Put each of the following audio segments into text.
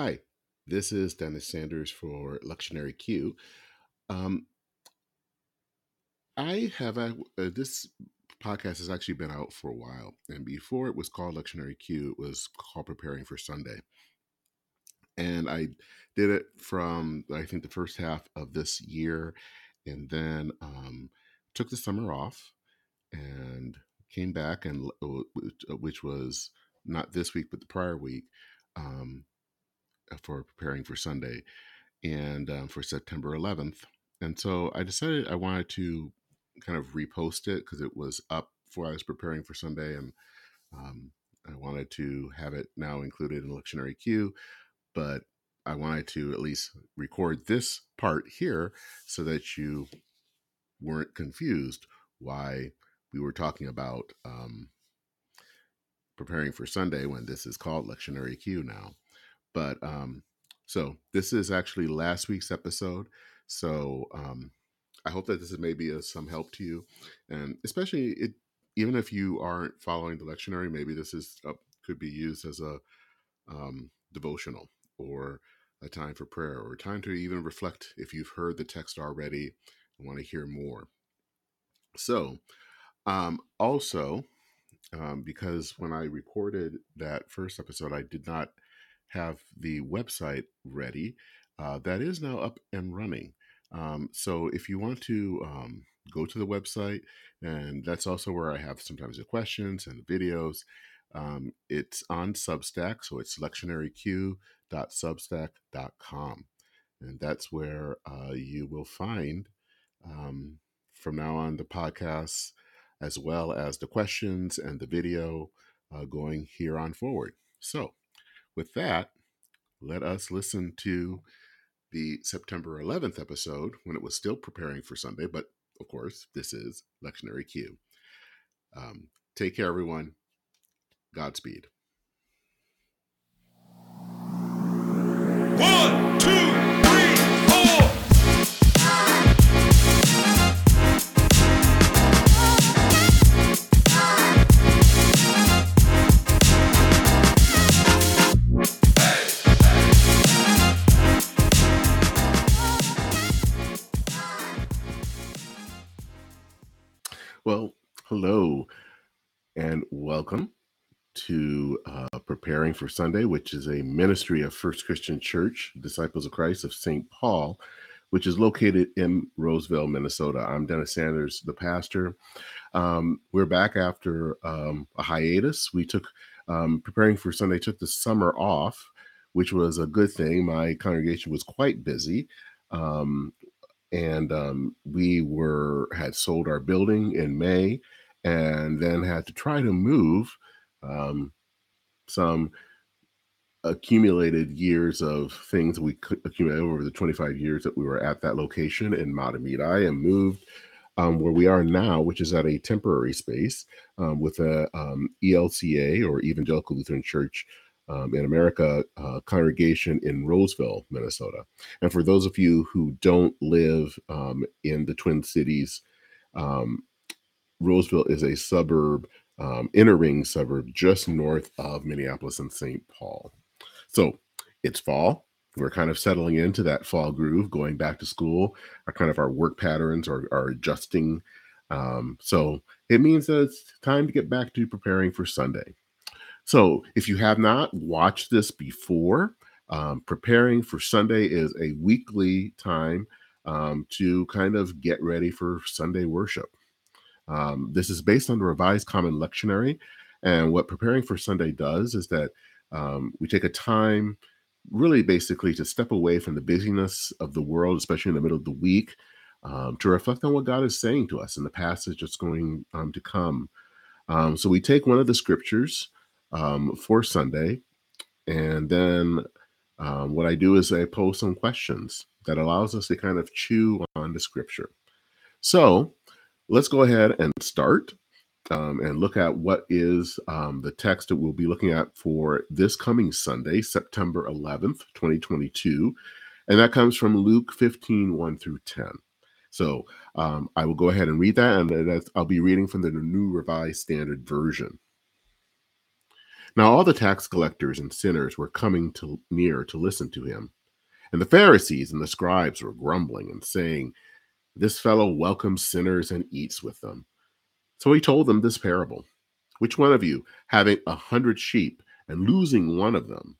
Hi, this is Dennis Sanders for Lectionary Q. Um, I have a, uh, this podcast has actually been out for a while, and before it was called Lectionary Q, it was called Preparing for Sunday. And I did it from I think the first half of this year, and then um, took the summer off and came back, and uh, which was not this week but the prior week. Um, for preparing for Sunday and um, for September 11th. And so I decided I wanted to kind of repost it because it was up before I was preparing for Sunday, and um, I wanted to have it now included in Lectionary Q. But I wanted to at least record this part here so that you weren't confused why we were talking about um, preparing for Sunday when this is called Lectionary Q now. But um, so this is actually last week's episode. So um, I hope that this is maybe some help to you, and especially it, even if you aren't following the lectionary, maybe this is uh, could be used as a um, devotional or a time for prayer or a time to even reflect if you've heard the text already and want to hear more. So, um, also, um, because when I recorded that first episode, I did not have the website ready. Uh, that is now up and running. Um, so if you want to um, go to the website, and that's also where I have sometimes the questions and the videos. Um, it's on Substack, so it's lectionaryq.substack.com. And that's where uh, you will find um, from now on the podcasts as well as the questions and the video uh, going here on forward. So with that, let us listen to the September 11th episode when it was still preparing for Sunday, but of course, this is Lectionary Q. Um, take care, everyone. Godspeed. One, hello and welcome to uh, Preparing for Sunday, which is a ministry of First Christian Church, Disciples of Christ of St. Paul, which is located in Roseville, Minnesota. I'm Dennis Sanders, the pastor. Um, we're back after um, a hiatus. We took um, Preparing for Sunday, took the summer off, which was a good thing. My congregation was quite busy. Um, and um, we were had sold our building in May, and then had to try to move um, some accumulated years of things we accumulated over the 25 years that we were at that location in Mahtomedi and moved um, where we are now, which is at a temporary space um, with a um, ELCA or Evangelical Lutheran Church um, in America uh, congregation in Roseville, Minnesota. And for those of you who don't live um, in the Twin Cities, um, Roseville is a suburb, um, inner ring suburb, just north of Minneapolis and St. Paul. So it's fall. We're kind of settling into that fall groove, going back to school. Our kind of our work patterns are, are adjusting. Um, so it means that it's time to get back to preparing for Sunday. So if you have not watched this before, um, preparing for Sunday is a weekly time um, to kind of get ready for Sunday worship. Um, this is based on the Revised Common Lectionary. And what preparing for Sunday does is that um, we take a time, really basically, to step away from the busyness of the world, especially in the middle of the week, um, to reflect on what God is saying to us in the passage that's going um, to come. so we take one of the scriptures um, for Sunday. And then um, what I do is I post some questions that allows us to kind of chew on the scripture. So let's go ahead and start um, and look at what is um, the text that we'll be looking at for this coming Sunday, September 11th, 2022. And that comes from Luke 15, 1 through 10. So um, I will go ahead and read that, and I'll be reading from the New Revised Standard Version. Now all the tax collectors and sinners were coming to near to listen to him. And the Pharisees and the scribes were grumbling and saying, This fellow welcomes sinners and eats with them. So he told them this parable Which one of you, having a hundred sheep and losing one of them,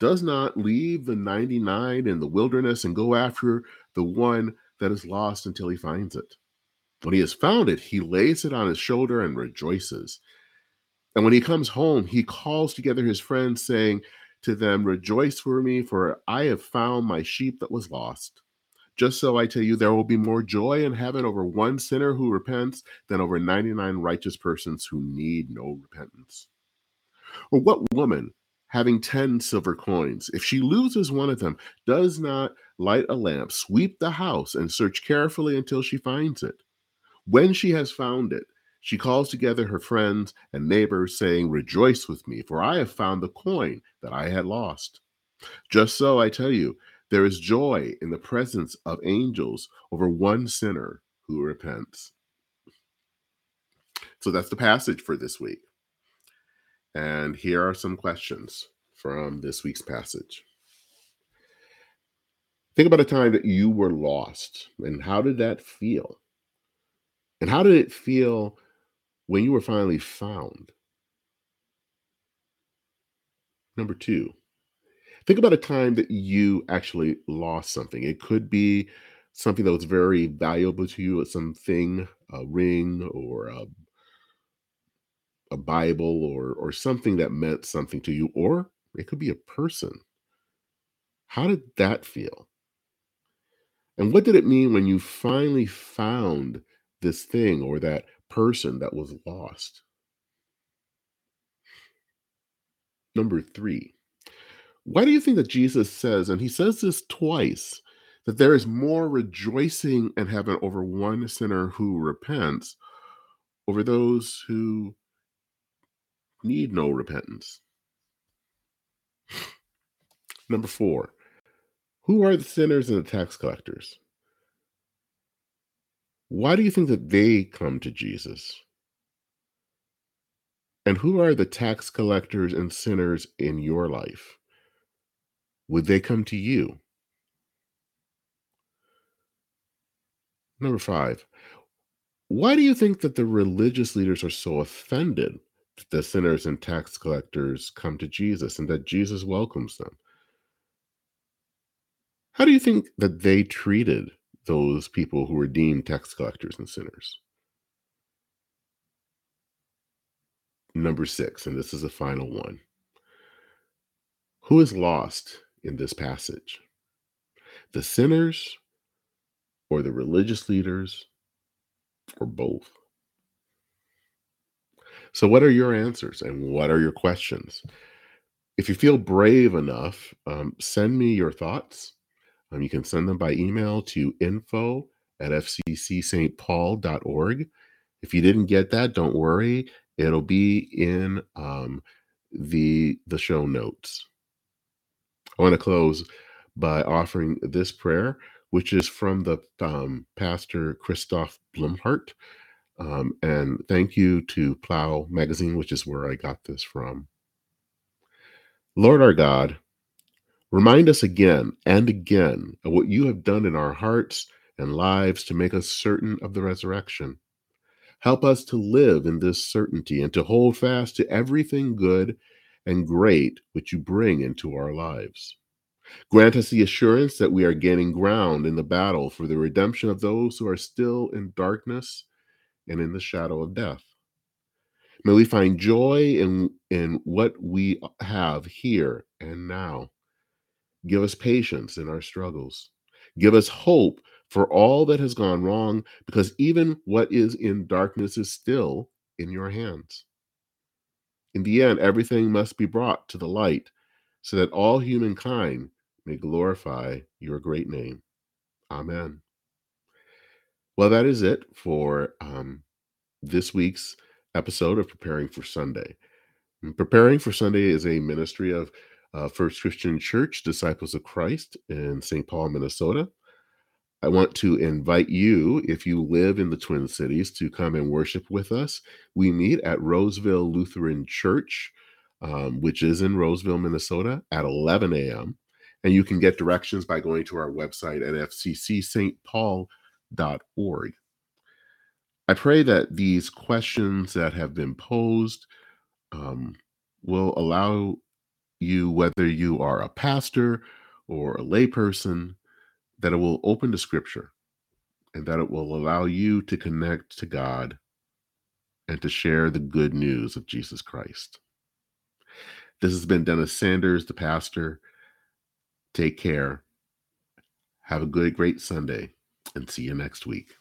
does not leave the 99 in the wilderness and go after the one that is lost until he finds it? When he has found it, he lays it on his shoulder and rejoices. And when he comes home, he calls together his friends, saying to them, Rejoice for me, for I have found my sheep that was lost. Just so I tell you, there will be more joy in heaven over one sinner who repents than over 99 righteous persons who need no repentance. Or what woman, having 10 silver coins, if she loses one of them, does not light a lamp, sweep the house, and search carefully until she finds it? When she has found it, she calls together her friends and neighbors, saying, Rejoice with me, for I have found the coin that I had lost. Just so I tell you, there is joy in the presence of angels over one sinner who repents. So that's the passage for this week. And here are some questions from this week's passage. Think about a time that you were lost and how did that feel? And how did it feel when you were finally found. Number two, think about a time that you actually lost something. It could be something that was very valuable to you, something, a ring or a, a Bible or or something that meant something to you, or it could be a person. How did that feel? And what did it mean when you finally found this thing or that person that was lost. Number three, why do you think that Jesus says, and he says this twice, that there is more rejoicing in heaven over one sinner who repents over those who need no repentance? Number four, who are the sinners and the tax collectors? Why do you think that they come to Jesus? And who are the tax collectors and sinners in your life? Would they come to you? Number five, why do you think that the religious leaders are so offended that the sinners and tax collectors come to Jesus and that Jesus welcomes them? How do you think that they treated those people who were deemed tax collectors and sinners. Number six, and this is the final one. Who is lost in this passage? The sinners or the religious leaders or both? So, what are your answers and what are your questions? If you feel brave enough, um, send me your thoughts um, you can send them by email to info at fccstpaul.org. If you didn't get that, don't worry. It'll be in um, the the show notes. I want to close by offering this prayer, which is from the um, pastor Christoph Blumhardt. Um, and thank you to Plough Magazine, which is where I got this from. Lord our God, Remind us again and again of what you have done in our hearts and lives to make us certain of the resurrection. Help us to live in this certainty and to hold fast to everything good and great which you bring into our lives. Grant us the assurance that we are gaining ground in the battle for the redemption of those who are still in darkness and in the shadow of death. May we find joy in, in what we have here and now. Give us patience in our struggles. Give us hope for all that has gone wrong, because even what is in darkness is still in your hands. In the end, everything must be brought to the light so that all humankind may glorify your great name. Amen. Well, that is it for um, this week's episode of Preparing for Sunday. Preparing for Sunday is a ministry of uh, First Christian Church, Disciples of Christ in St. Paul, Minnesota. I want to invite you, if you live in the Twin Cities, to come and worship with us. We meet at Roseville Lutheran Church um, which is in Roseville, Minnesota at 11 a.m. And you can get directions by going to our website at fccstpaul.org. I pray that these questions that have been posed um, will allow you, whether you are a pastor or a layperson, that it will open to scripture and that it will allow you to connect to God and to share the good news of Jesus Christ. This has been Dennis Sanders, the pastor. Take care. Have a good, great Sunday, and see you next week.